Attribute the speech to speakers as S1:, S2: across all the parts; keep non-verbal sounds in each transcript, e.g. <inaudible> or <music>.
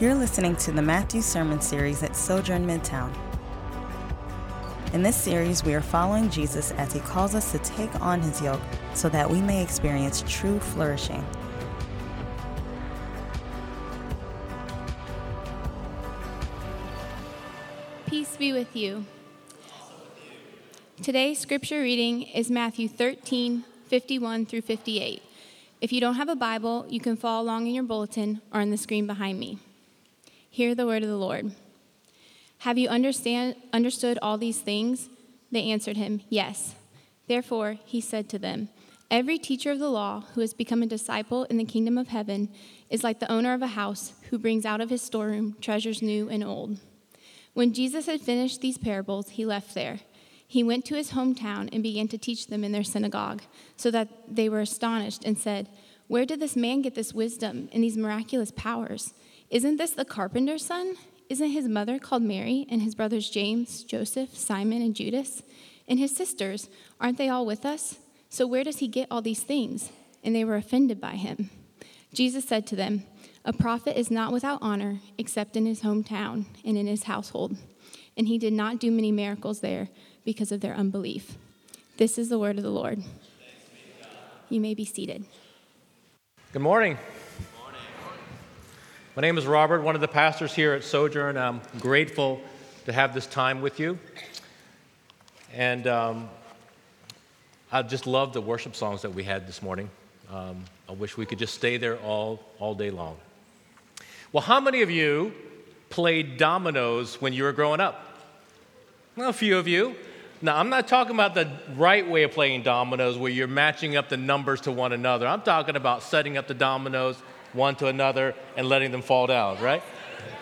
S1: You're listening to the Matthew Sermon Series at Sojourn Midtown. In this series, we are following Jesus as he calls us to take on his yoke so that we may experience true flourishing.
S2: Peace be with you. Today's scripture reading is Matthew 13, 51 through 58. If you don't have a Bible, you can follow along in your bulletin or on the screen behind me. Hear the word of the Lord. Have you understand, understood all these things? They answered him, Yes. Therefore, he said to them, Every teacher of the law who has become a disciple in the kingdom of heaven is like the owner of a house who brings out of his storeroom treasures new and old. When Jesus had finished these parables, he left there. He went to his hometown and began to teach them in their synagogue, so that they were astonished and said, Where did this man get this wisdom and these miraculous powers? Isn't this the carpenter's son? Isn't his mother called Mary, and his brothers James, Joseph, Simon, and Judas? And his sisters, aren't they all with us? So where does he get all these things? And they were offended by him. Jesus said to them, A prophet is not without honor except in his hometown and in his household. And he did not do many miracles there because of their unbelief. This is the word of the Lord. You may be seated.
S3: Good morning. My name is Robert, one of the pastors here at Sojourn. I'm grateful to have this time with you. And um, I just love the worship songs that we had this morning. Um, I wish we could just stay there all, all day long. Well, how many of you played dominoes when you were growing up? Well, a few of you. Now, I'm not talking about the right way of playing dominoes where you're matching up the numbers to one another. I'm talking about setting up the dominoes one to another and letting them fall down, right?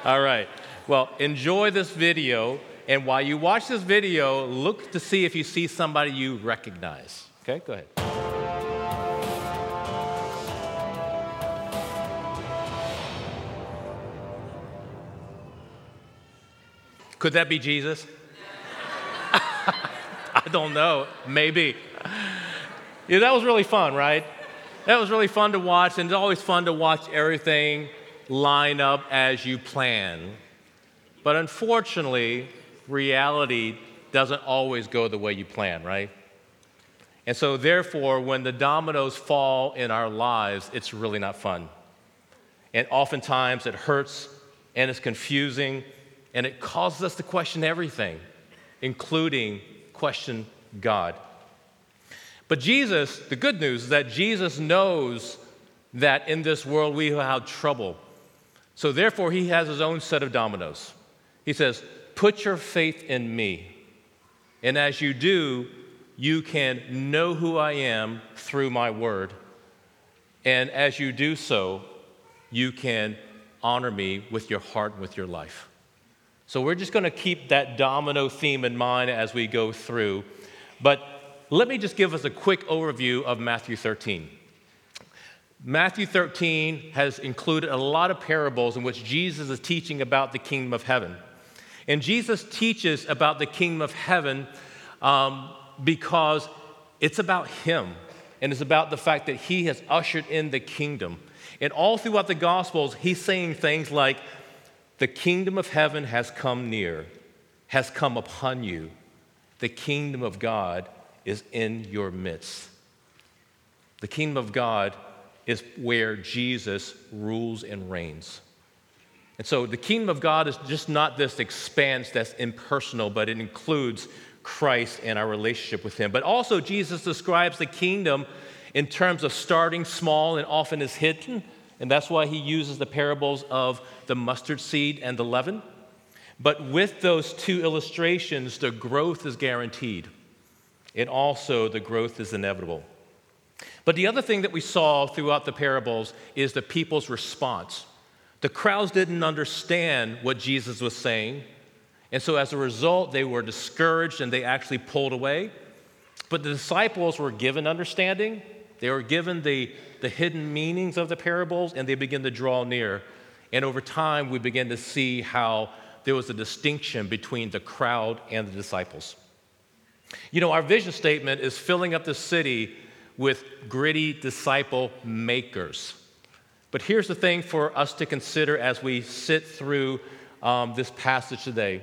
S3: All right. Well, enjoy this video. And while you watch this video, look to see if you see somebody you recognize. Okay, go ahead. Could that be Jesus? <laughs> I don't know. Maybe. Yeah, that was really fun, right? That was really fun to watch, and it's always fun to watch everything line up as you plan. But unfortunately, reality doesn't always go the way you plan, right? And so, therefore, when the dominoes fall in our lives, it's really not fun. And oftentimes it hurts and it's confusing and it causes us to question everything, including question God. But Jesus, the good news is that Jesus knows that in this world we have trouble. So therefore, he has his own set of dominoes. He says, Put your faith in me. And as you do, you can know who I am through my word. And as you do so, you can honor me with your heart and with your life. So we're just going to keep that domino theme in mind as we go through. But let me just give us a quick overview of Matthew 13. Matthew 13 has included a lot of parables in which Jesus is teaching about the kingdom of heaven. And Jesus teaches about the kingdom of heaven um, because it's about Him and it's about the fact that He has ushered in the kingdom. And all throughout the Gospels, He's saying things like, The kingdom of heaven has come near, has come upon you. The kingdom of God is in your midst. The kingdom of God is where Jesus rules and reigns. And so the kingdom of God is just not this expanse that's impersonal, but it includes Christ and our relationship with Him. But also, Jesus describes the kingdom in terms of starting small and often is hidden. And that's why He uses the parables of the mustard seed and the leaven. But with those two illustrations, the growth is guaranteed and also the growth is inevitable. But the other thing that we saw throughout the parables is the people's response. The crowds didn't understand what Jesus was saying, and so as a result, they were discouraged and they actually pulled away. But the disciples were given understanding, they were given the, the hidden meanings of the parables, and they began to draw near. And over time, we began to see how there was a distinction between the crowd and the disciples. You know, our vision statement is filling up the city with gritty disciple makers. But here's the thing for us to consider as we sit through um, this passage today.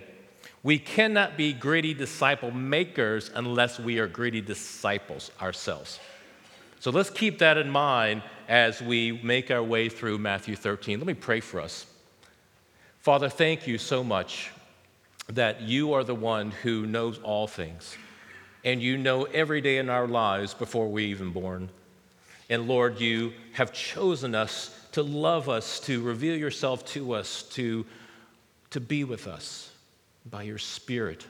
S3: We cannot be greedy disciple makers unless we are greedy disciples ourselves. So let's keep that in mind as we make our way through Matthew 13. Let me pray for us. Father, thank you so much that you are the one who knows all things, and you know every day in our lives before we even born. And Lord, you have chosen us to love us, to reveal yourself to us, to, to be with us by your Spirit,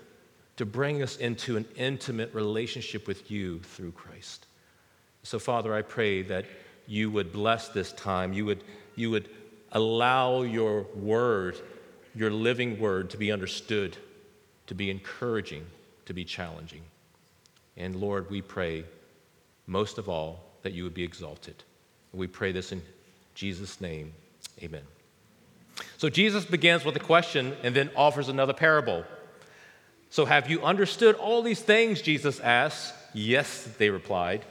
S3: to bring us into an intimate relationship with you through Christ. So, Father, I pray that you would bless this time. You would, you would allow your word, your living word, to be understood, to be encouraging, to be challenging. And Lord, we pray most of all that you would be exalted. We pray this in Jesus' name. Amen. So Jesus begins with a question and then offers another parable. So, have you understood all these things? Jesus asks. Yes, they replied.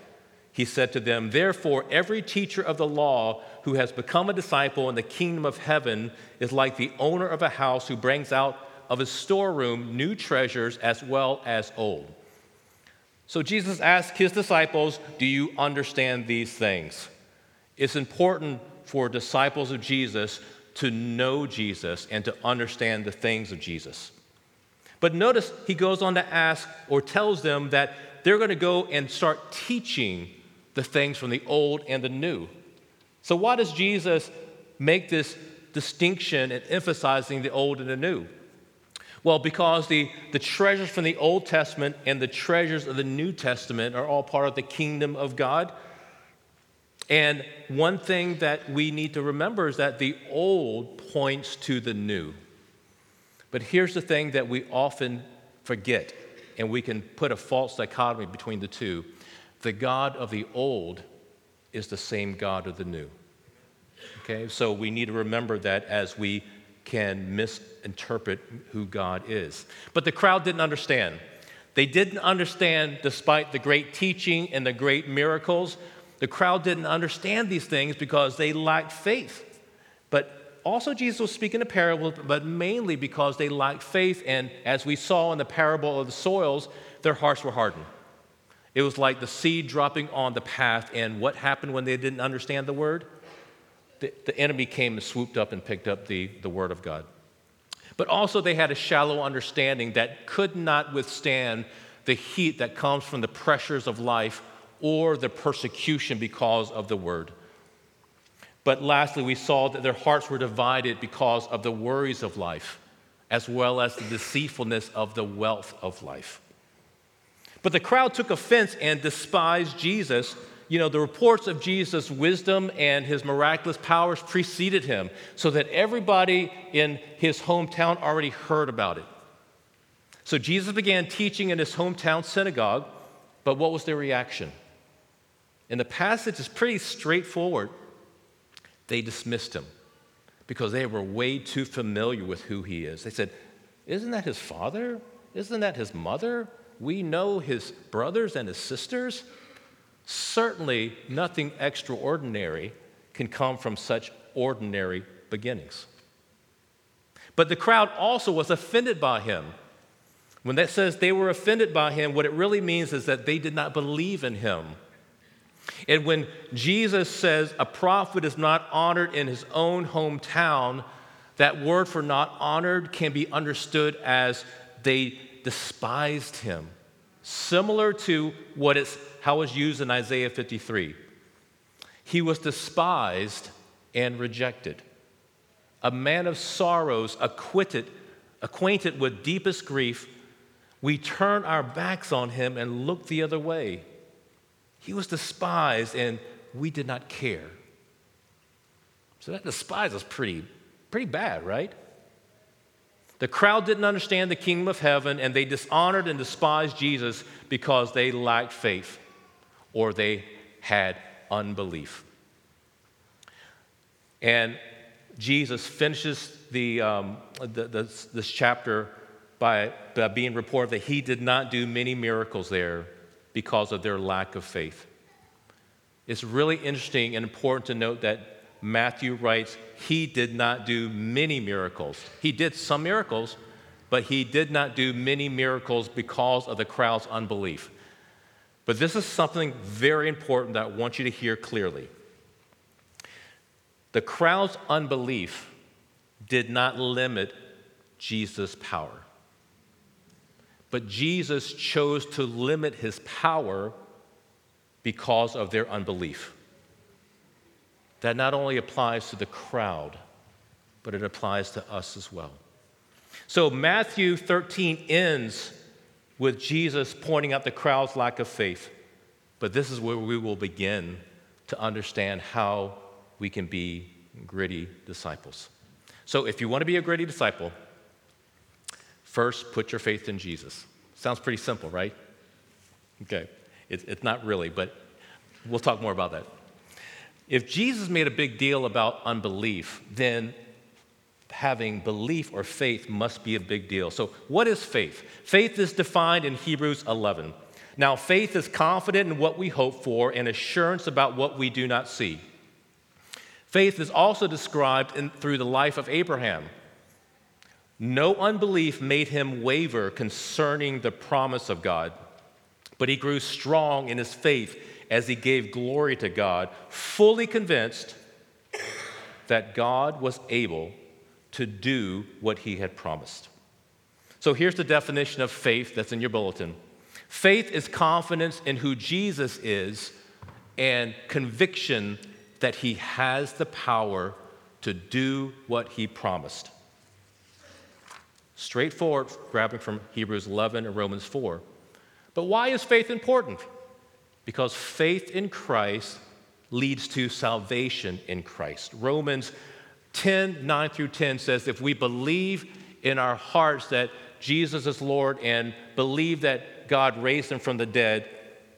S3: He said to them, Therefore, every teacher of the law who has become a disciple in the kingdom of heaven is like the owner of a house who brings out of his storeroom new treasures as well as old. So Jesus asked his disciples, Do you understand these things? It's important for disciples of Jesus to know Jesus and to understand the things of Jesus. But notice he goes on to ask or tells them that they're going to go and start teaching the things from the old and the new. So, why does Jesus make this distinction and emphasizing the old and the new? Well, because the, the treasures from the Old Testament and the treasures of the New Testament are all part of the kingdom of God. And one thing that we need to remember is that the old points to the new. But here's the thing that we often forget, and we can put a false dichotomy between the two the God of the old is the same God of the new. Okay, so we need to remember that as we can misinterpret who God is. But the crowd didn't understand. They didn't understand, despite the great teaching and the great miracles, the crowd didn't understand these things because they lacked faith. But also, Jesus was speaking a parable, but mainly because they lacked faith. And as we saw in the parable of the soils, their hearts were hardened. It was like the seed dropping on the path. And what happened when they didn't understand the word? The, the enemy came and swooped up and picked up the, the word of God. But also, they had a shallow understanding that could not withstand the heat that comes from the pressures of life or the persecution because of the word. But lastly, we saw that their hearts were divided because of the worries of life, as well as the deceitfulness of the wealth of life. But the crowd took offense and despised Jesus. You know, the reports of Jesus' wisdom and his miraculous powers preceded him, so that everybody in his hometown already heard about it. So Jesus began teaching in his hometown synagogue, but what was their reaction? And the passage is pretty straightforward. They dismissed him because they were way too familiar with who he is. They said, Isn't that his father? Isn't that his mother? We know his brothers and his sisters. Certainly, nothing extraordinary can come from such ordinary beginnings. But the crowd also was offended by him. When that says they were offended by him, what it really means is that they did not believe in him. And when Jesus says a prophet is not honored in his own hometown, that word for not honored can be understood as they despised him, similar to what is how it's used in Isaiah 53. He was despised and rejected. A man of sorrows, acquitted, acquainted with deepest grief, we turn our backs on him and look the other way. He was despised and we did not care. So that despise is pretty, pretty bad, right? The crowd didn't understand the kingdom of heaven and they dishonored and despised Jesus because they lacked faith or they had unbelief. And Jesus finishes the, um, the, the, this chapter by, by being reported that he did not do many miracles there because of their lack of faith. It's really interesting and important to note that Matthew writes, He did not do many miracles. He did some miracles, but he did not do many miracles because of the crowd's unbelief. But this is something very important that I want you to hear clearly. The crowd's unbelief did not limit Jesus' power. But Jesus chose to limit his power because of their unbelief. That not only applies to the crowd, but it applies to us as well. So Matthew 13 ends with Jesus pointing out the crowd's lack of faith. But this is where we will begin to understand how we can be gritty disciples. So if you want to be a gritty disciple, first put your faith in Jesus. Sounds pretty simple, right? Okay. It, it's not really, but we'll talk more about that. If Jesus made a big deal about unbelief, then having belief or faith must be a big deal. So, what is faith? Faith is defined in Hebrews 11. Now, faith is confident in what we hope for and assurance about what we do not see. Faith is also described in, through the life of Abraham. No unbelief made him waver concerning the promise of God, but he grew strong in his faith as he gave glory to God, fully convinced that God was able to do what he had promised. So here's the definition of faith that's in your bulletin faith is confidence in who Jesus is and conviction that he has the power to do what he promised. Straightforward, grabbing from Hebrews 11 and Romans 4. But why is faith important? Because faith in Christ leads to salvation in Christ. Romans 10 9 through 10 says, If we believe in our hearts that Jesus is Lord and believe that God raised him from the dead,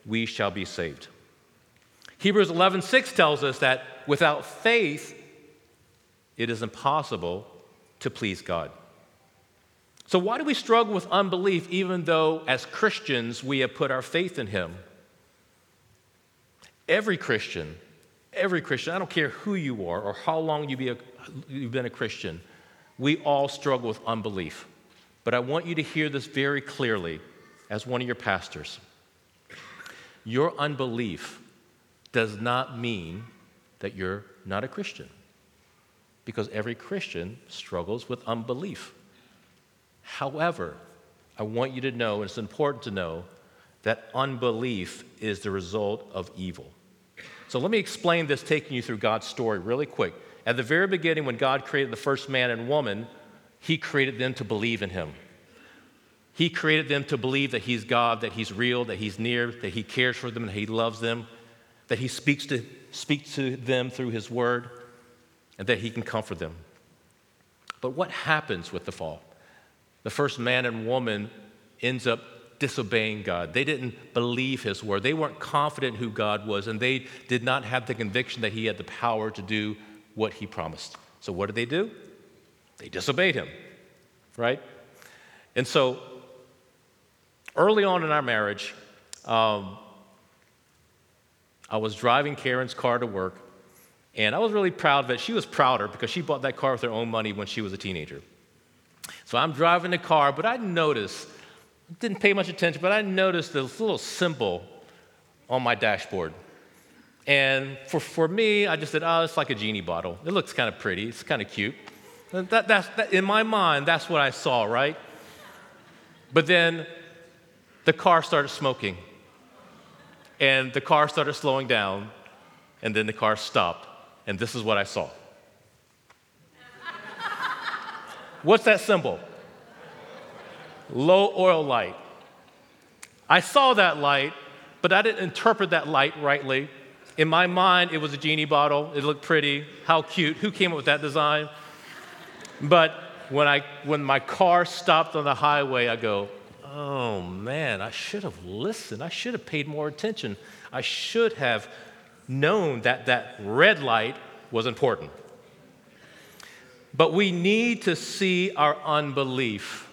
S3: we shall be saved. Hebrews 11 6 tells us that without faith, it is impossible to please God. So, why do we struggle with unbelief even though as Christians we have put our faith in Him? Every Christian, every Christian, I don't care who you are or how long you be a, you've been a Christian, we all struggle with unbelief. But I want you to hear this very clearly as one of your pastors. Your unbelief does not mean that you're not a Christian, because every Christian struggles with unbelief. However, I want you to know, and it's important to know, that unbelief is the result of evil. So let me explain this, taking you through God's story really quick. At the very beginning, when God created the first man and woman, He created them to believe in Him. He created them to believe that He's God, that He's real, that He's near, that He cares for them, that He loves them, that He speaks to, speaks to them through His Word, and that He can comfort them. But what happens with the fall? The first man and woman ends up disobeying God. They didn't believe his word. They weren't confident who God was, and they did not have the conviction that he had the power to do what he promised. So, what did they do? They disobeyed him, right? And so, early on in our marriage, um, I was driving Karen's car to work, and I was really proud of it. She was prouder because she bought that car with her own money when she was a teenager. So I'm driving the car, but I noticed, didn't pay much attention, but I noticed this little symbol on my dashboard. And for, for me, I just said, oh, it's like a genie bottle. It looks kind of pretty, it's kind of cute. That, that's, that, in my mind, that's what I saw, right? But then the car started smoking, and the car started slowing down, and then the car stopped, and this is what I saw. <laughs> What's that symbol? Low oil light. I saw that light, but I didn't interpret that light rightly. In my mind, it was a genie bottle. It looked pretty. How cute. Who came up with that design? But when, I, when my car stopped on the highway, I go, oh man, I should have listened. I should have paid more attention. I should have known that that red light was important. But we need to see our unbelief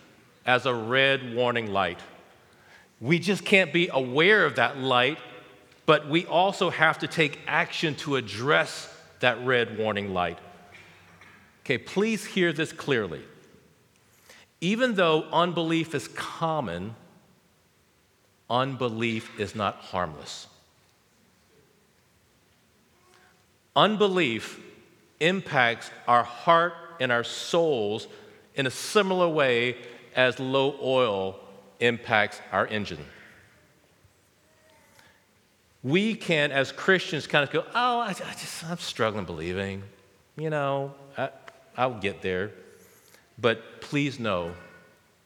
S3: as a red warning light. We just can't be aware of that light, but we also have to take action to address that red warning light. Okay, please hear this clearly. Even though unbelief is common, unbelief is not harmless. Unbelief impacts our heart and our souls in a similar way as low oil impacts our engine. We can, as Christians, kind of go, Oh, I, I just, I'm struggling believing. You know, I, I'll get there. But please know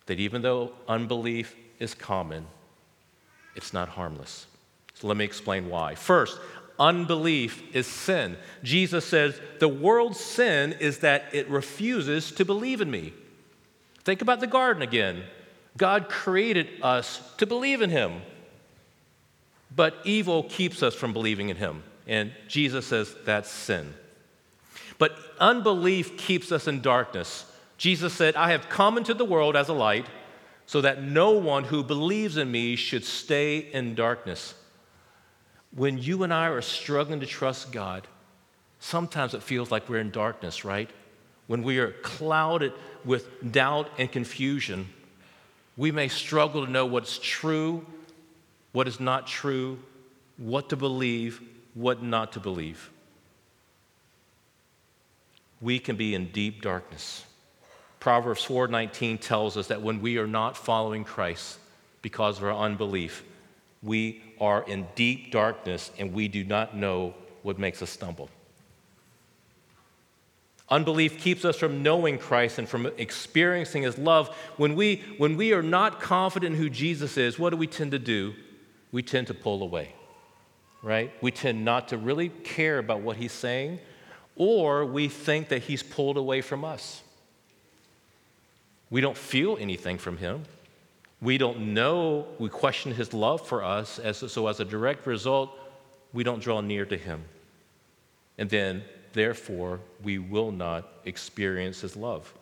S3: that even though unbelief is common, it's not harmless. So let me explain why. First, unbelief is sin. Jesus says, The world's sin is that it refuses to believe in me. Think about the garden again. God created us to believe in Him, but evil keeps us from believing in Him. And Jesus says that's sin. But unbelief keeps us in darkness. Jesus said, I have come into the world as a light so that no one who believes in me should stay in darkness. When you and I are struggling to trust God, sometimes it feels like we're in darkness, right? When we are clouded with doubt and confusion, we may struggle to know what's true, what is not true, what to believe, what not to believe. We can be in deep darkness. Proverbs 4:19 tells us that when we are not following Christ because of our unbelief, we are in deep darkness and we do not know what makes us stumble. Unbelief keeps us from knowing Christ and from experiencing his love. When we, when we are not confident in who Jesus is, what do we tend to do? We tend to pull away, right? We tend not to really care about what he's saying, or we think that he's pulled away from us. We don't feel anything from him. We don't know, we question his love for us, as, so as a direct result, we don't draw near to him. And then therefore we will not experience his love.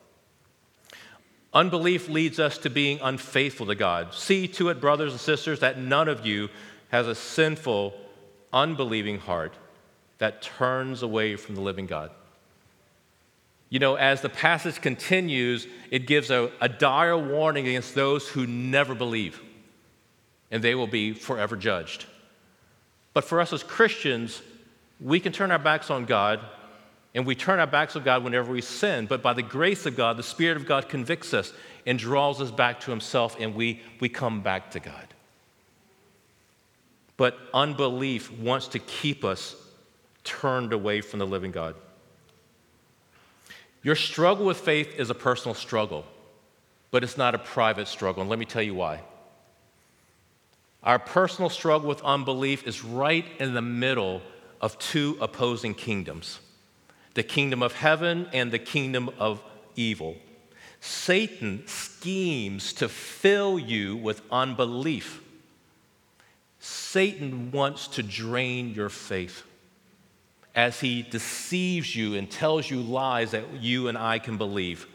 S3: Unbelief leads us to being unfaithful to God. See to it, brothers and sisters, that none of you has a sinful, unbelieving heart that turns away from the living God. You know, as the passage continues, it gives a, a dire warning against those who never believe, and they will be forever judged. But for us as Christians, we can turn our backs on God and we turn our backs on God whenever we sin. But by the grace of God, the Spirit of God convicts us and draws us back to Himself, and we, we come back to God. But unbelief wants to keep us turned away from the living God. Your struggle with faith is a personal struggle, but it's not a private struggle. And let me tell you why. Our personal struggle with unbelief is right in the middle of two opposing kingdoms the kingdom of heaven and the kingdom of evil. Satan schemes to fill you with unbelief. Satan wants to drain your faith as he deceives you and tells you lies that you and I can believe.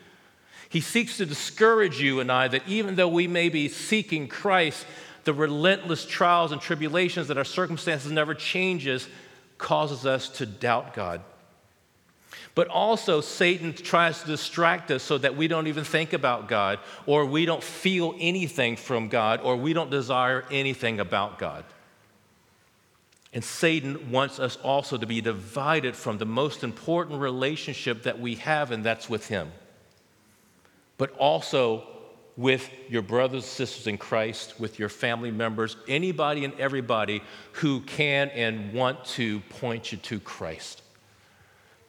S3: He seeks to discourage you and I that even though we may be seeking Christ, the relentless trials and tribulations that our circumstances never changes causes us to doubt God. But also, Satan tries to distract us so that we don't even think about God, or we don't feel anything from God, or we don't desire anything about God. And Satan wants us also to be divided from the most important relationship that we have, and that's with Him. But also with your brothers and sisters in Christ, with your family members, anybody and everybody who can and want to point you to Christ.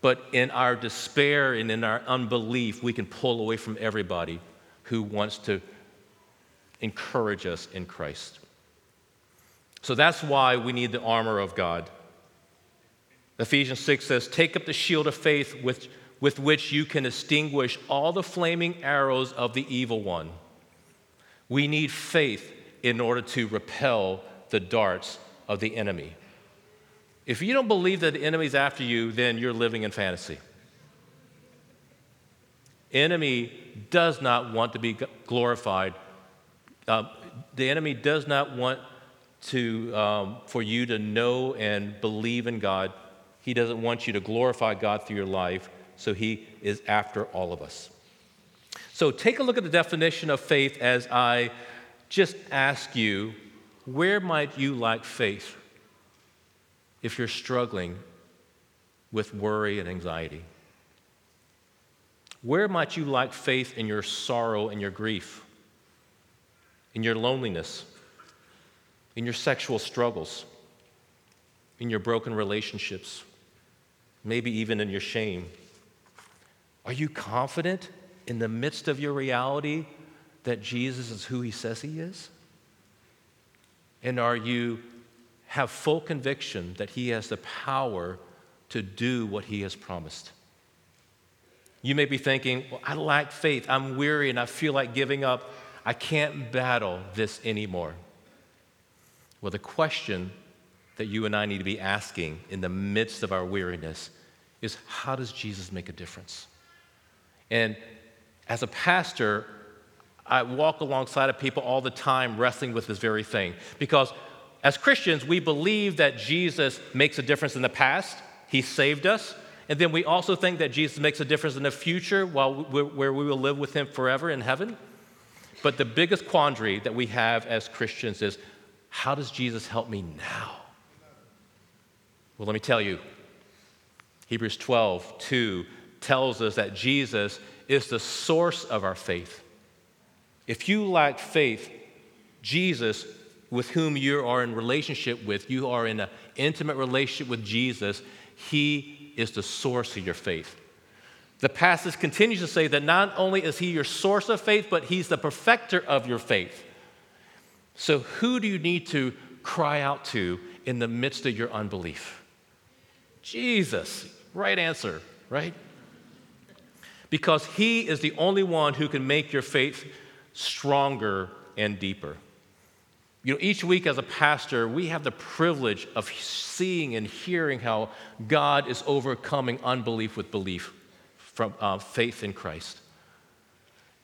S3: But in our despair and in our unbelief, we can pull away from everybody who wants to encourage us in Christ. So that's why we need the armor of God. Ephesians 6 says, Take up the shield of faith with, with which you can extinguish all the flaming arrows of the evil one. We need faith in order to repel the darts of the enemy. If you don't believe that the enemy's after you, then you're living in fantasy. Enemy does not want to be glorified. Uh, the enemy does not want to, um, for you to know and believe in God. He doesn't want you to glorify God through your life, so He is after all of us. So take a look at the definition of faith as I just ask you where might you lack faith if you're struggling with worry and anxiety? Where might you lack faith in your sorrow and your grief, in your loneliness, in your sexual struggles, in your broken relationships, maybe even in your shame? Are you confident in the midst of your reality that Jesus is who he says he is? And are you have full conviction that he has the power to do what he has promised? You may be thinking, well, I lack faith. I'm weary and I feel like giving up. I can't battle this anymore. Well, the question that you and I need to be asking in the midst of our weariness is how does Jesus make a difference? And as a pastor, I walk alongside of people all the time wrestling with this very thing. Because as Christians, we believe that Jesus makes a difference in the past, He saved us. And then we also think that Jesus makes a difference in the future where we will live with Him forever in heaven. But the biggest quandary that we have as Christians is how does Jesus help me now? Well, let me tell you. Hebrews 12, 2 tells us that Jesus is the source of our faith. If you lack faith, Jesus, with whom you are in relationship with, you are in an intimate relationship with Jesus, he is the source of your faith. The passage continues to say that not only is he your source of faith, but he's the perfecter of your faith. So, who do you need to cry out to in the midst of your unbelief? Jesus. Right answer, right? Because he is the only one who can make your faith stronger and deeper. You know, each week as a pastor, we have the privilege of seeing and hearing how God is overcoming unbelief with belief from uh, faith in Christ.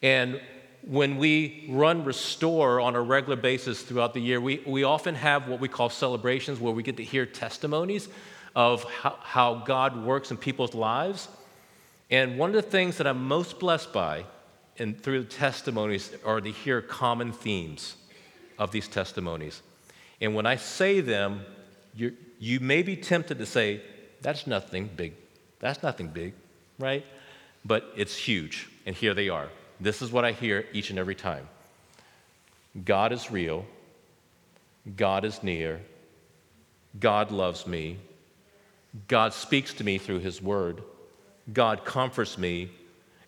S3: And when we run Restore on a regular basis throughout the year, we, we often have what we call celebrations where we get to hear testimonies of how, how God works in people's lives. And one of the things that I'm most blessed by and through the testimonies are to hear common themes of these testimonies. And when I say them, you you may be tempted to say, that's nothing big. That's nothing big, right? But it's huge. And here they are. This is what I hear each and every time God is real. God is near. God loves me. God speaks to me through his word. God comforts me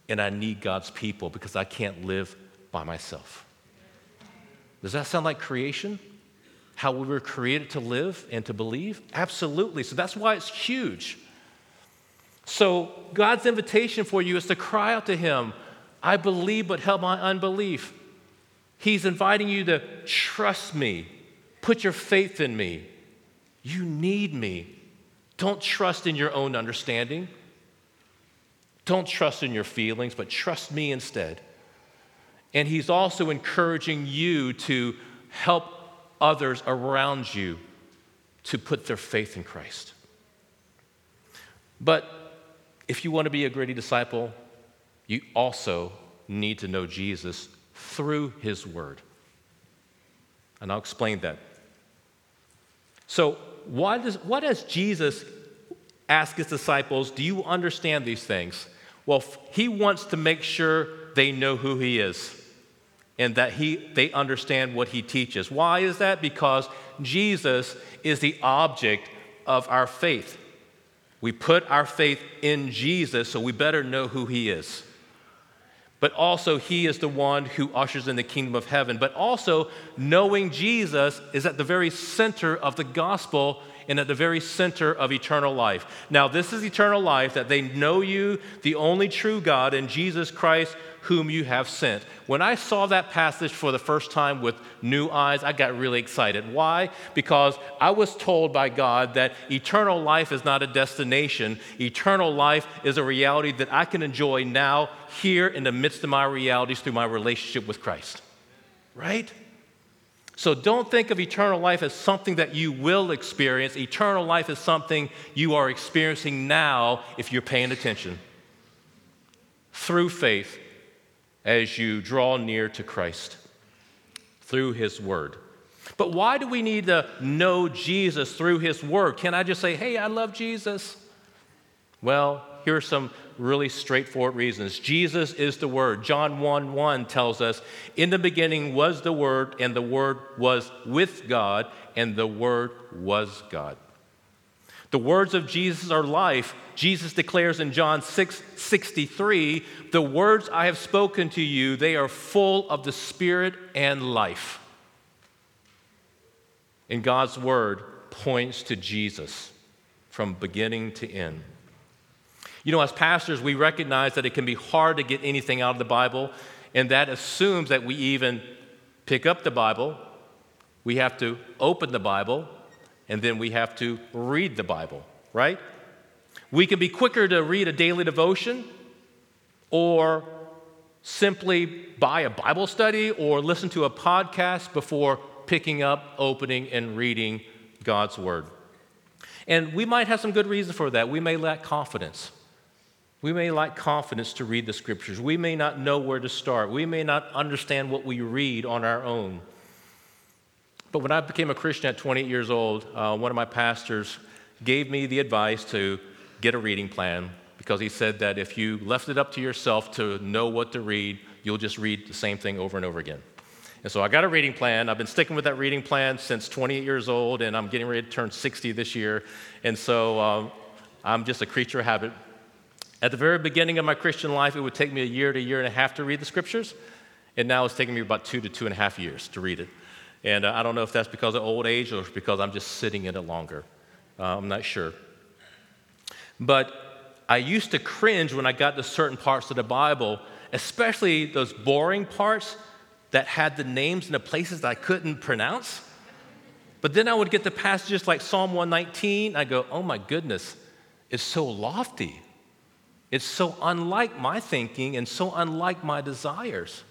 S3: and I need God's people because I can't live by myself. Does that sound like creation? How we were created to live and to believe? Absolutely. So that's why it's huge. So, God's invitation for you is to cry out to Him, I believe, but help my unbelief. He's inviting you to trust me, put your faith in me. You need me. Don't trust in your own understanding. Don't trust in your feelings, but trust me instead. And he's also encouraging you to help others around you to put their faith in Christ. But if you want to be a gritty disciple, you also need to know Jesus through his word. And I'll explain that. So, why does, what does Jesus ask his disciples? Do you understand these things? Well, he wants to make sure they know who he is and that he, they understand what he teaches. Why is that? Because Jesus is the object of our faith. We put our faith in Jesus, so we better know who he is. But also, he is the one who ushers in the kingdom of heaven. But also, knowing Jesus is at the very center of the gospel and at the very center of eternal life. Now, this is eternal life that they know you, the only true God, and Jesus Christ, whom you have sent. When I saw that passage for the first time with new eyes, I got really excited. Why? Because I was told by God that eternal life is not a destination, eternal life is a reality that I can enjoy now, here in the midst of my realities through my relationship with Christ. Right? So don't think of eternal life as something that you will experience. Eternal life is something you are experiencing now if you're paying attention through faith as you draw near to Christ through His Word. But why do we need to know Jesus through His Word? Can I just say, hey, I love Jesus? Well, here are some really straightforward reasons. Jesus is the Word. John 1 1 tells us, In the beginning was the Word, and the Word was with God, and the Word was God. The words of Jesus are life. Jesus declares in John 6 63, The words I have spoken to you, they are full of the Spirit and life. And God's Word points to Jesus from beginning to end. You know, as pastors, we recognize that it can be hard to get anything out of the Bible, and that assumes that we even pick up the Bible, we have to open the Bible, and then we have to read the Bible, right? We can be quicker to read a daily devotion or simply buy a Bible study or listen to a podcast before picking up, opening, and reading God's Word. And we might have some good reason for that. We may lack confidence. We may lack confidence to read the scriptures. We may not know where to start. We may not understand what we read on our own. But when I became a Christian at 28 years old, uh, one of my pastors gave me the advice to get a reading plan because he said that if you left it up to yourself to know what to read, you'll just read the same thing over and over again. And so I got a reading plan. I've been sticking with that reading plan since 28 years old, and I'm getting ready to turn 60 this year. And so um, I'm just a creature of habit. At the very beginning of my Christian life, it would take me a year to a year and a half to read the scriptures. And now it's taking me about two to two and a half years to read it. And uh, I don't know if that's because of old age or because I'm just sitting in it longer. Uh, I'm not sure. But I used to cringe when I got to certain parts of the Bible, especially those boring parts that had the names and the places that I couldn't pronounce. But then I would get to passages like Psalm 119. I go, oh my goodness, it's so lofty. It's so unlike my thinking and so unlike my desires.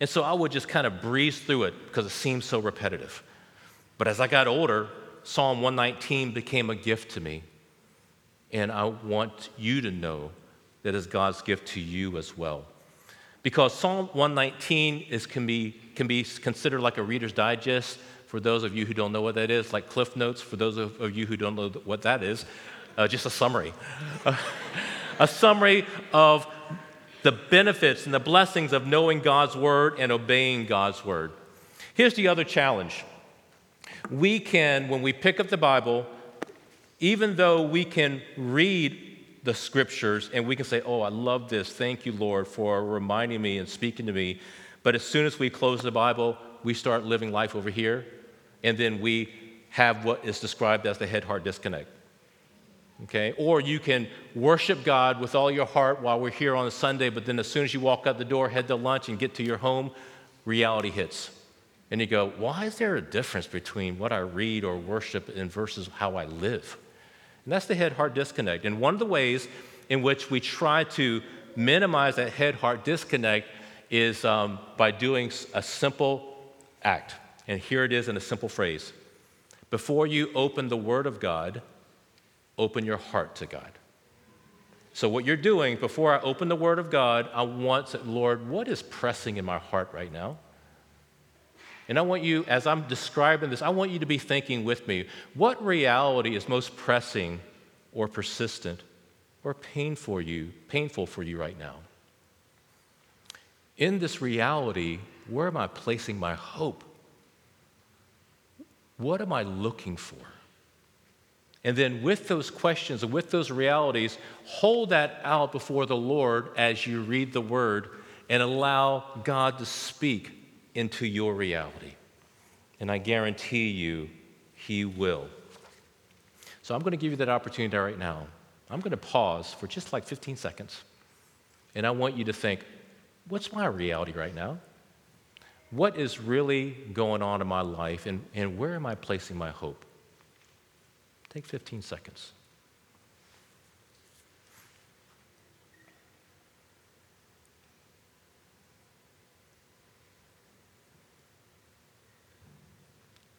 S3: And so I would just kind of breeze through it because it seemed so repetitive. But as I got older, Psalm 119 became a gift to me. And I want you to know that is God's gift to you as well. Because Psalm 119 is, can, be, can be considered like a Reader's Digest for those of you who don't know what that is, like Cliff Notes for those of you who don't know what that is, uh, just a summary. <laughs> a summary of the benefits and the blessings of knowing God's word and obeying God's word. Here's the other challenge. We can, when we pick up the Bible, even though we can read the scriptures and we can say, Oh, I love this. Thank you, Lord, for reminding me and speaking to me. But as soon as we close the Bible, we start living life over here, and then we have what is described as the head heart disconnect okay? Or you can worship God with all your heart while we're here on a Sunday, but then as soon as you walk out the door, head to lunch, and get to your home, reality hits. And you go, why is there a difference between what I read or worship and versus how I live? And that's the head heart disconnect. And one of the ways in which we try to minimize that head heart disconnect is um, by doing a simple act. And here it is in a simple phrase Before you open the Word of God, open your heart to God. So, what you're doing before I open the Word of God, I want to, Lord, what is pressing in my heart right now? And I want you, as I'm describing this, I want you to be thinking with me what reality is most pressing or persistent or painful for you, painful for you right now? In this reality, where am I placing my hope? What am I looking for? And then, with those questions and with those realities, hold that out before the Lord as you read the word and allow God to speak into your reality. And I guarantee you, He will. So, I'm going to give you that opportunity right now. I'm going to pause for just like 15 seconds. And I want you to think what's my reality right now? What is really going on in my life? And, and where am I placing my hope? Take 15 seconds.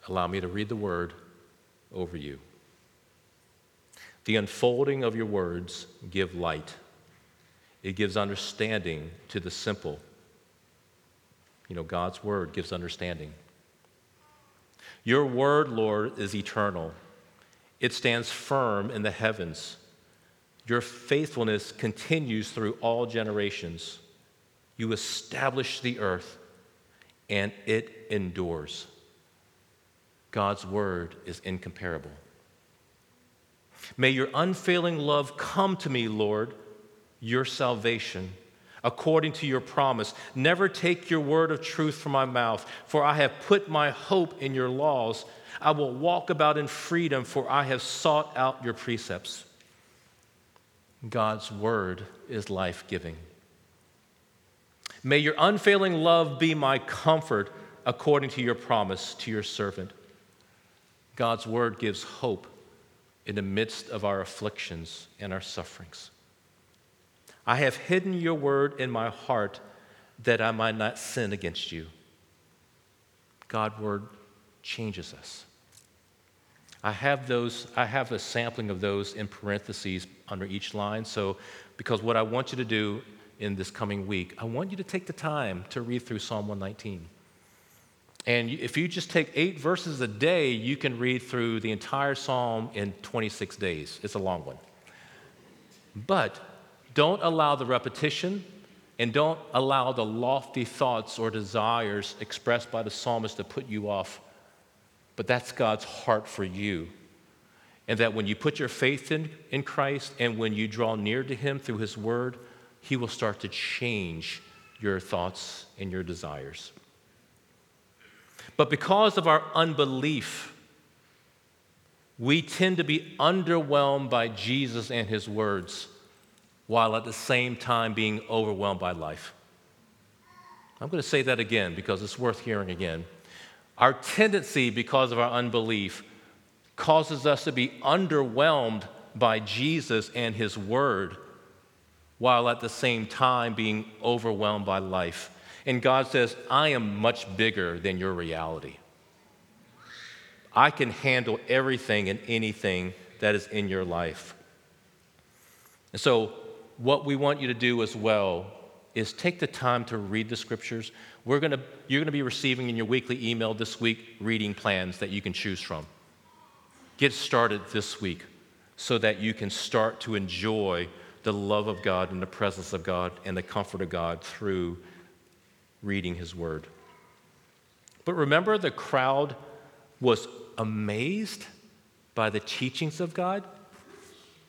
S3: allow me to read the word over you. The unfolding of your words give light. It gives understanding to the simple. You know, God's word gives understanding. Your word, Lord, is eternal. It stands firm in the heavens. Your faithfulness continues through all generations. You establish the earth, and it endures. God's word is incomparable. May your unfailing love come to me, Lord, your salvation, according to your promise. Never take your word of truth from my mouth, for I have put my hope in your laws. I will walk about in freedom, for I have sought out your precepts. God's word is life giving. May your unfailing love be my comfort according to your promise to your servant. God's word gives hope in the midst of our afflictions and our sufferings. I have hidden your word in my heart that I might not sin against you. God's word changes us. I have those, I have a sampling of those in parentheses under each line. So, because what I want you to do in this coming week, I want you to take the time to read through Psalm 119. And if you just take eight verses a day, you can read through the entire psalm in 26 days. It's a long one. But don't allow the repetition and don't allow the lofty thoughts or desires expressed by the psalmist to put you off. But that's God's heart for you. And that when you put your faith in, in Christ and when you draw near to Him through His Word, He will start to change your thoughts and your desires. But because of our unbelief, we tend to be underwhelmed by Jesus and his words while at the same time being overwhelmed by life. I'm going to say that again because it's worth hearing again. Our tendency, because of our unbelief, causes us to be underwhelmed by Jesus and his word while at the same time being overwhelmed by life. And God says, I am much bigger than your reality. I can handle everything and anything that is in your life. And so, what we want you to do as well is take the time to read the scriptures. We're gonna, you're going to be receiving in your weekly email this week reading plans that you can choose from. Get started this week so that you can start to enjoy the love of God and the presence of God and the comfort of God through reading his word. But remember, the crowd was amazed by the teachings of God.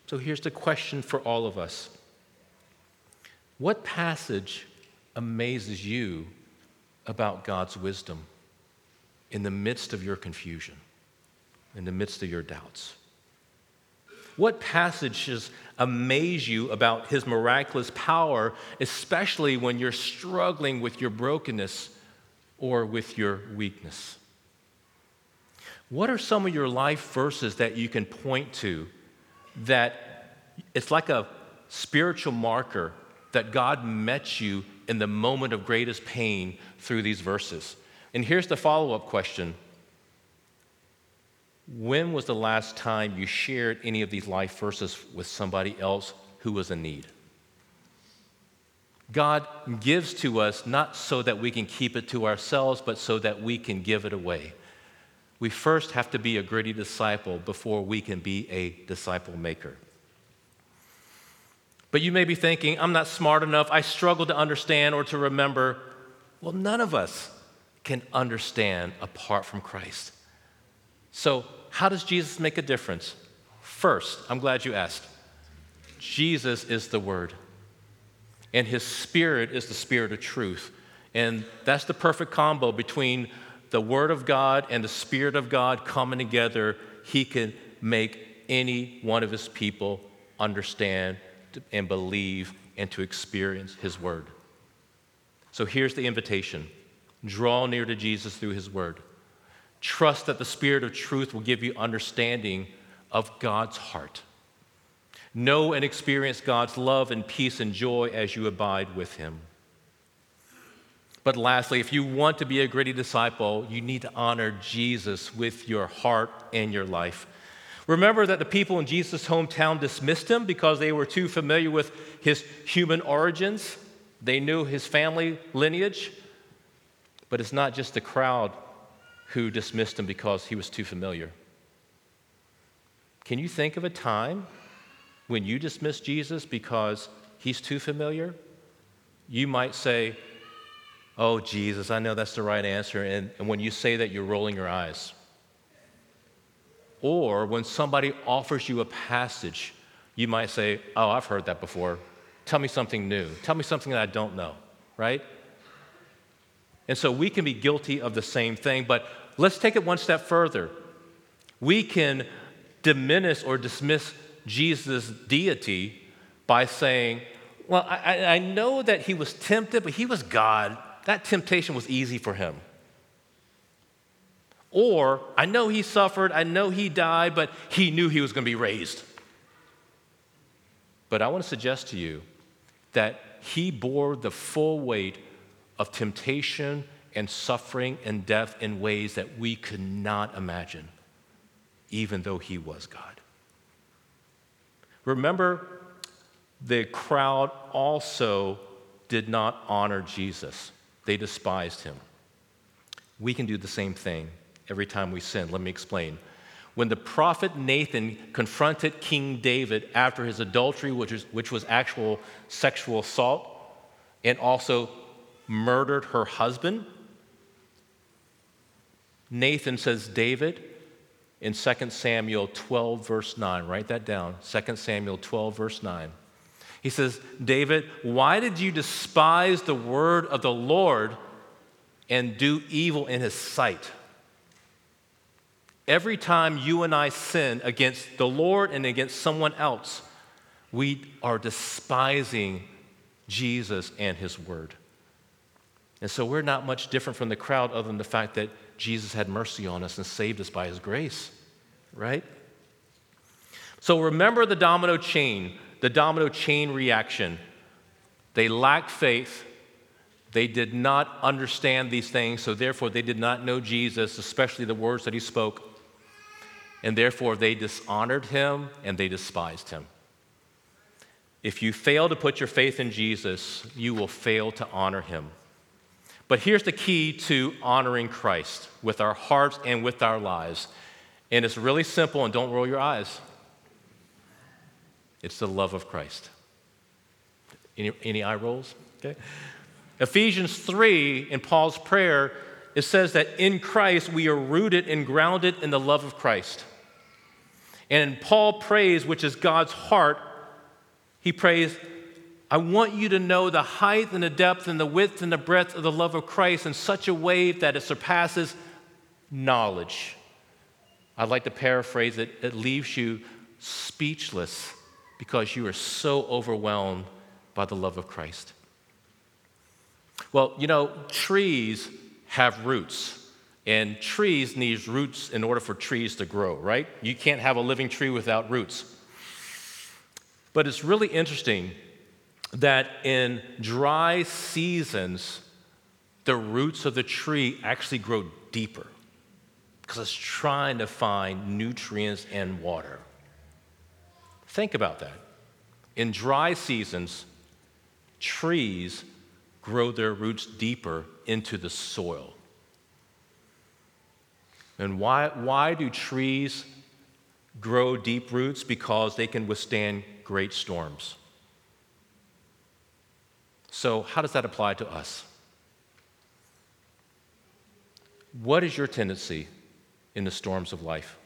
S3: So here's the question for all of us What passage amazes you about God's wisdom in the midst of your confusion, in the midst of your doubts? What passages amaze you about his miraculous power, especially when you're struggling with your brokenness or with your weakness? What are some of your life verses that you can point to that it's like a spiritual marker that God met you in the moment of greatest pain through these verses? And here's the follow up question when was the last time you shared any of these life verses with somebody else who was in need? God gives to us not so that we can keep it to ourselves, but so that we can give it away. We first have to be a gritty disciple before we can be a disciple maker. But you may be thinking, I'm not smart enough, I struggle to understand or to remember. Well, none of us can understand apart from Christ. So, how does Jesus make a difference? First, I'm glad you asked. Jesus is the Word, and His Spirit is the Spirit of truth. And that's the perfect combo between the Word of God and the Spirit of God coming together. He can make any one of His people understand and believe and to experience His Word. So here's the invitation draw near to Jesus through His Word. Trust that the Spirit of truth will give you understanding of God's heart. Know and experience God's love and peace and joy as you abide with Him. But lastly, if you want to be a gritty disciple, you need to honor Jesus with your heart and your life. Remember that the people in Jesus' hometown dismissed him because they were too familiar with his human origins. They knew his family lineage. But it's not just the crowd who dismissed him because he was too familiar. Can you think of a time when you dismiss Jesus because he's too familiar? You might say, Oh, Jesus, I know that's the right answer. And, and when you say that, you're rolling your eyes. Or when somebody offers you a passage, you might say, Oh, I've heard that before. Tell me something new. Tell me something that I don't know, right? And so we can be guilty of the same thing, but let's take it one step further. We can diminish or dismiss Jesus' deity by saying, Well, I, I know that he was tempted, but he was God that temptation was easy for him. Or, I know he suffered, I know he died, but he knew he was going to be raised. But I want to suggest to you that he bore the full weight of temptation and suffering and death in ways that we could not imagine, even though he was God. Remember, the crowd also did not honor Jesus. They despised him. We can do the same thing every time we sin. Let me explain. When the prophet Nathan confronted King David after his adultery, which was, which was actual sexual assault, and also murdered her husband, Nathan says, David, in 2 Samuel 12, verse 9, write that down 2 Samuel 12, verse 9. He says, David, why did you despise the word of the Lord and do evil in his sight? Every time you and I sin against the Lord and against someone else, we are despising Jesus and his word. And so we're not much different from the crowd other than the fact that Jesus had mercy on us and saved us by his grace, right? So remember the domino chain the domino chain reaction. They lacked faith. They did not understand these things, so therefore they did not know Jesus, especially the words that he spoke. And therefore they dishonored him and they despised him. If you fail to put your faith in Jesus, you will fail to honor him. But here's the key to honoring Christ with our hearts and with our lives. And it's really simple, and don't roll your eyes. It's the love of Christ. Any, any eye rolls? Okay. Ephesians 3, in Paul's prayer, it says that in Christ we are rooted and grounded in the love of Christ. And Paul prays, which is God's heart, he prays, I want you to know the height and the depth and the width and the breadth of the love of Christ in such a way that it surpasses knowledge. I'd like to paraphrase it, it leaves you speechless because you are so overwhelmed by the love of Christ. Well, you know, trees have roots. And trees need roots in order for trees to grow, right? You can't have a living tree without roots. But it's really interesting that in dry seasons, the roots of the tree actually grow deeper because it's trying to find nutrients and water. Think about that. In dry seasons, trees grow their roots deeper into the soil. And why, why do trees grow deep roots? Because they can withstand great storms. So, how does that apply to us? What is your tendency in the storms of life?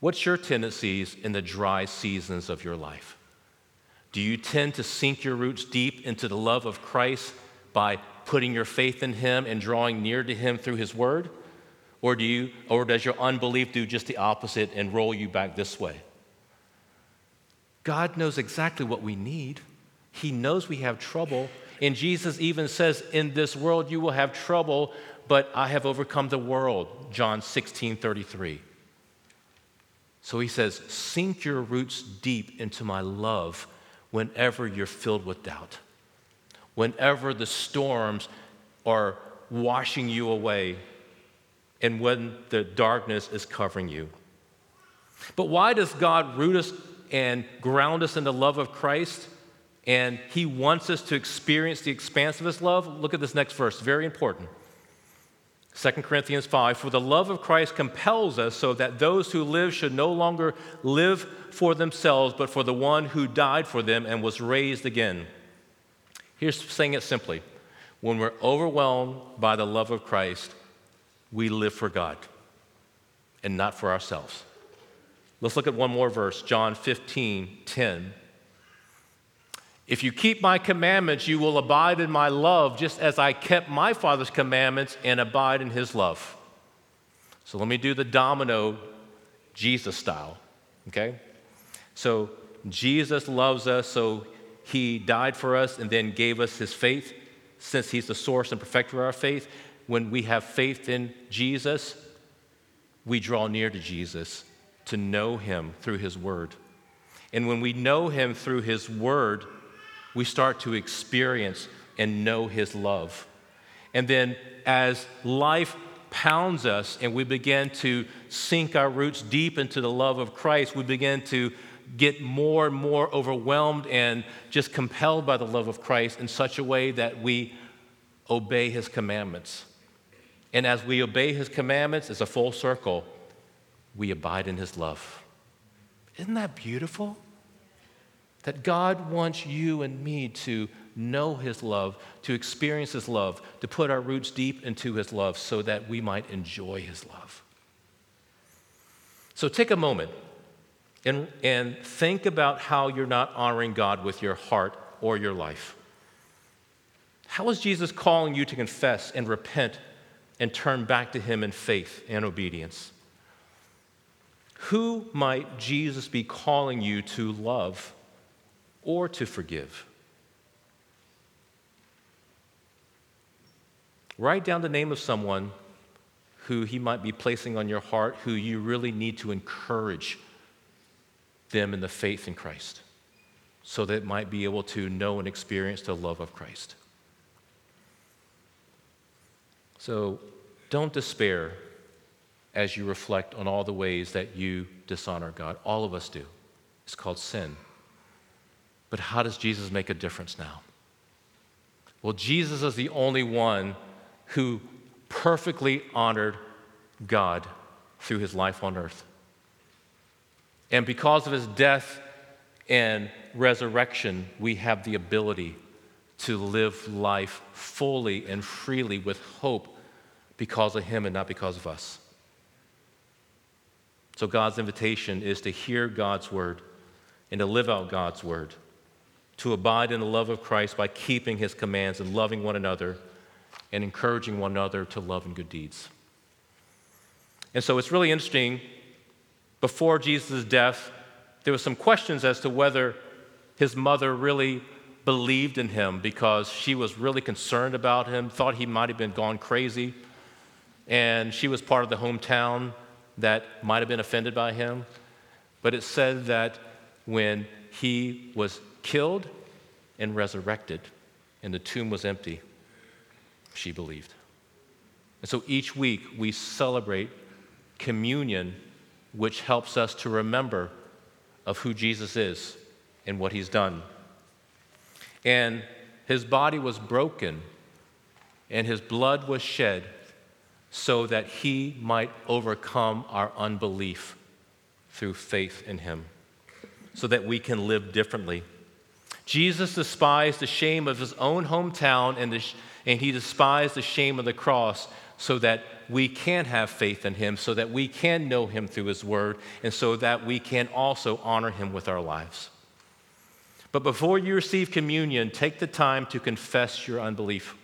S3: What's your tendencies in the dry seasons of your life? Do you tend to sink your roots deep into the love of Christ by putting your faith in Him and drawing near to Him through His Word? Or, do you, or does your unbelief do just the opposite and roll you back this way? God knows exactly what we need. He knows we have trouble. And Jesus even says, In this world you will have trouble, but I have overcome the world. John 16 33. So he says, Sink your roots deep into my love whenever you're filled with doubt. Whenever the storms are washing you away and when the darkness is covering you. But why does God root us and ground us in the love of Christ? And He wants us to experience the expanse of His love. Look at this next verse, very important. 2 Corinthians 5 For the love of Christ compels us so that those who live should no longer live for themselves, but for the one who died for them and was raised again. Here's saying it simply when we're overwhelmed by the love of Christ, we live for God and not for ourselves. Let's look at one more verse, John 15 10. If you keep my commandments, you will abide in my love, just as I kept my Father's commandments and abide in his love. So let me do the domino Jesus style, okay? So Jesus loves us, so he died for us and then gave us his faith, since he's the source and perfecter of our faith. When we have faith in Jesus, we draw near to Jesus to know him through his word. And when we know him through his word, we start to experience and know His love. And then as life pounds us and we begin to sink our roots deep into the love of Christ, we begin to get more and more overwhelmed and just compelled by the love of Christ in such a way that we obey His commandments. And as we obey His commandments, it's a full circle, we abide in His love. Isn't that beautiful? That God wants you and me to know His love, to experience His love, to put our roots deep into His love so that we might enjoy His love. So take a moment and, and think about how you're not honoring God with your heart or your life. How is Jesus calling you to confess and repent and turn back to Him in faith and obedience? Who might Jesus be calling you to love? or to forgive. Write down the name of someone who he might be placing on your heart, who you really need to encourage them in the faith in Christ, so that it might be able to know and experience the love of Christ. So don't despair as you reflect on all the ways that you dishonor God. All of us do. It's called sin. But how does Jesus make a difference now? Well, Jesus is the only one who perfectly honored God through his life on earth. And because of his death and resurrection, we have the ability to live life fully and freely with hope because of him and not because of us. So, God's invitation is to hear God's word and to live out God's word to abide in the love of Christ by keeping his commands and loving one another and encouraging one another to love and good deeds. And so it's really interesting. Before Jesus' death, there were some questions as to whether his mother really believed in him because she was really concerned about him, thought he might have been gone crazy, and she was part of the hometown that might have been offended by him. But it said that when he was killed and resurrected, and the tomb was empty. She believed. And so each week we celebrate communion, which helps us to remember of who Jesus is and what he's done. And his body was broken and his blood was shed so that he might overcome our unbelief through faith in him, so that we can live differently Jesus despised the shame of his own hometown and, the, and he despised the shame of the cross so that we can have faith in him, so that we can know him through his word, and so that we can also honor him with our lives. But before you receive communion, take the time to confess your unbelief.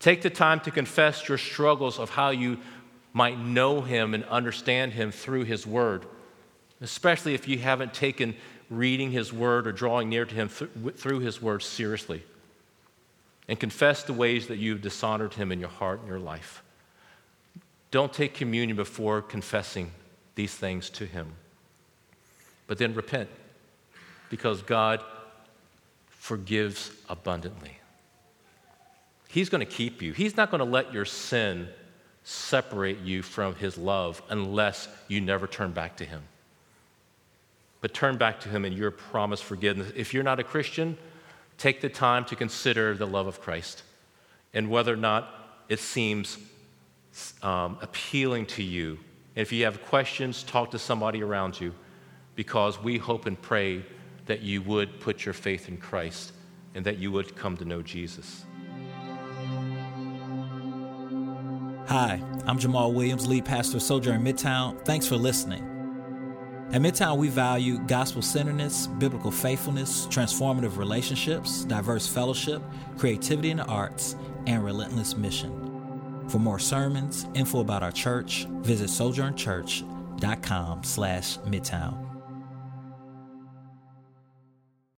S3: Take the time to confess your struggles of how you might know him and understand him through his word, especially if you haven't taken reading His Word or drawing near to Him th- through His Word seriously. And confess the ways that you've dishonored Him in your heart and your life. Don't take communion before confessing these things to Him. But then repent because God forgives abundantly. He's going to keep you. He's not going to let your sin separate you from His love unless you never turn back to Him. But turn back to Him and your promised forgiveness. If you're not a Christian, take the time to consider the love of Christ and whether or not it seems um, appealing to you. And if you have questions, talk to somebody around you because we hope and pray that you would put your faith in Christ and that you would come to know Jesus.
S4: Hi, I'm Jamaal Williams, lead pastor of Sojourn Midtown. Thanks for listening. At Midtown, we value gospel centeredness, biblical faithfulness, transformative relationships, diverse fellowship, creativity in the arts, and relentless mission. For more sermons, info about our church, visit sojournchurch.com slash midtown.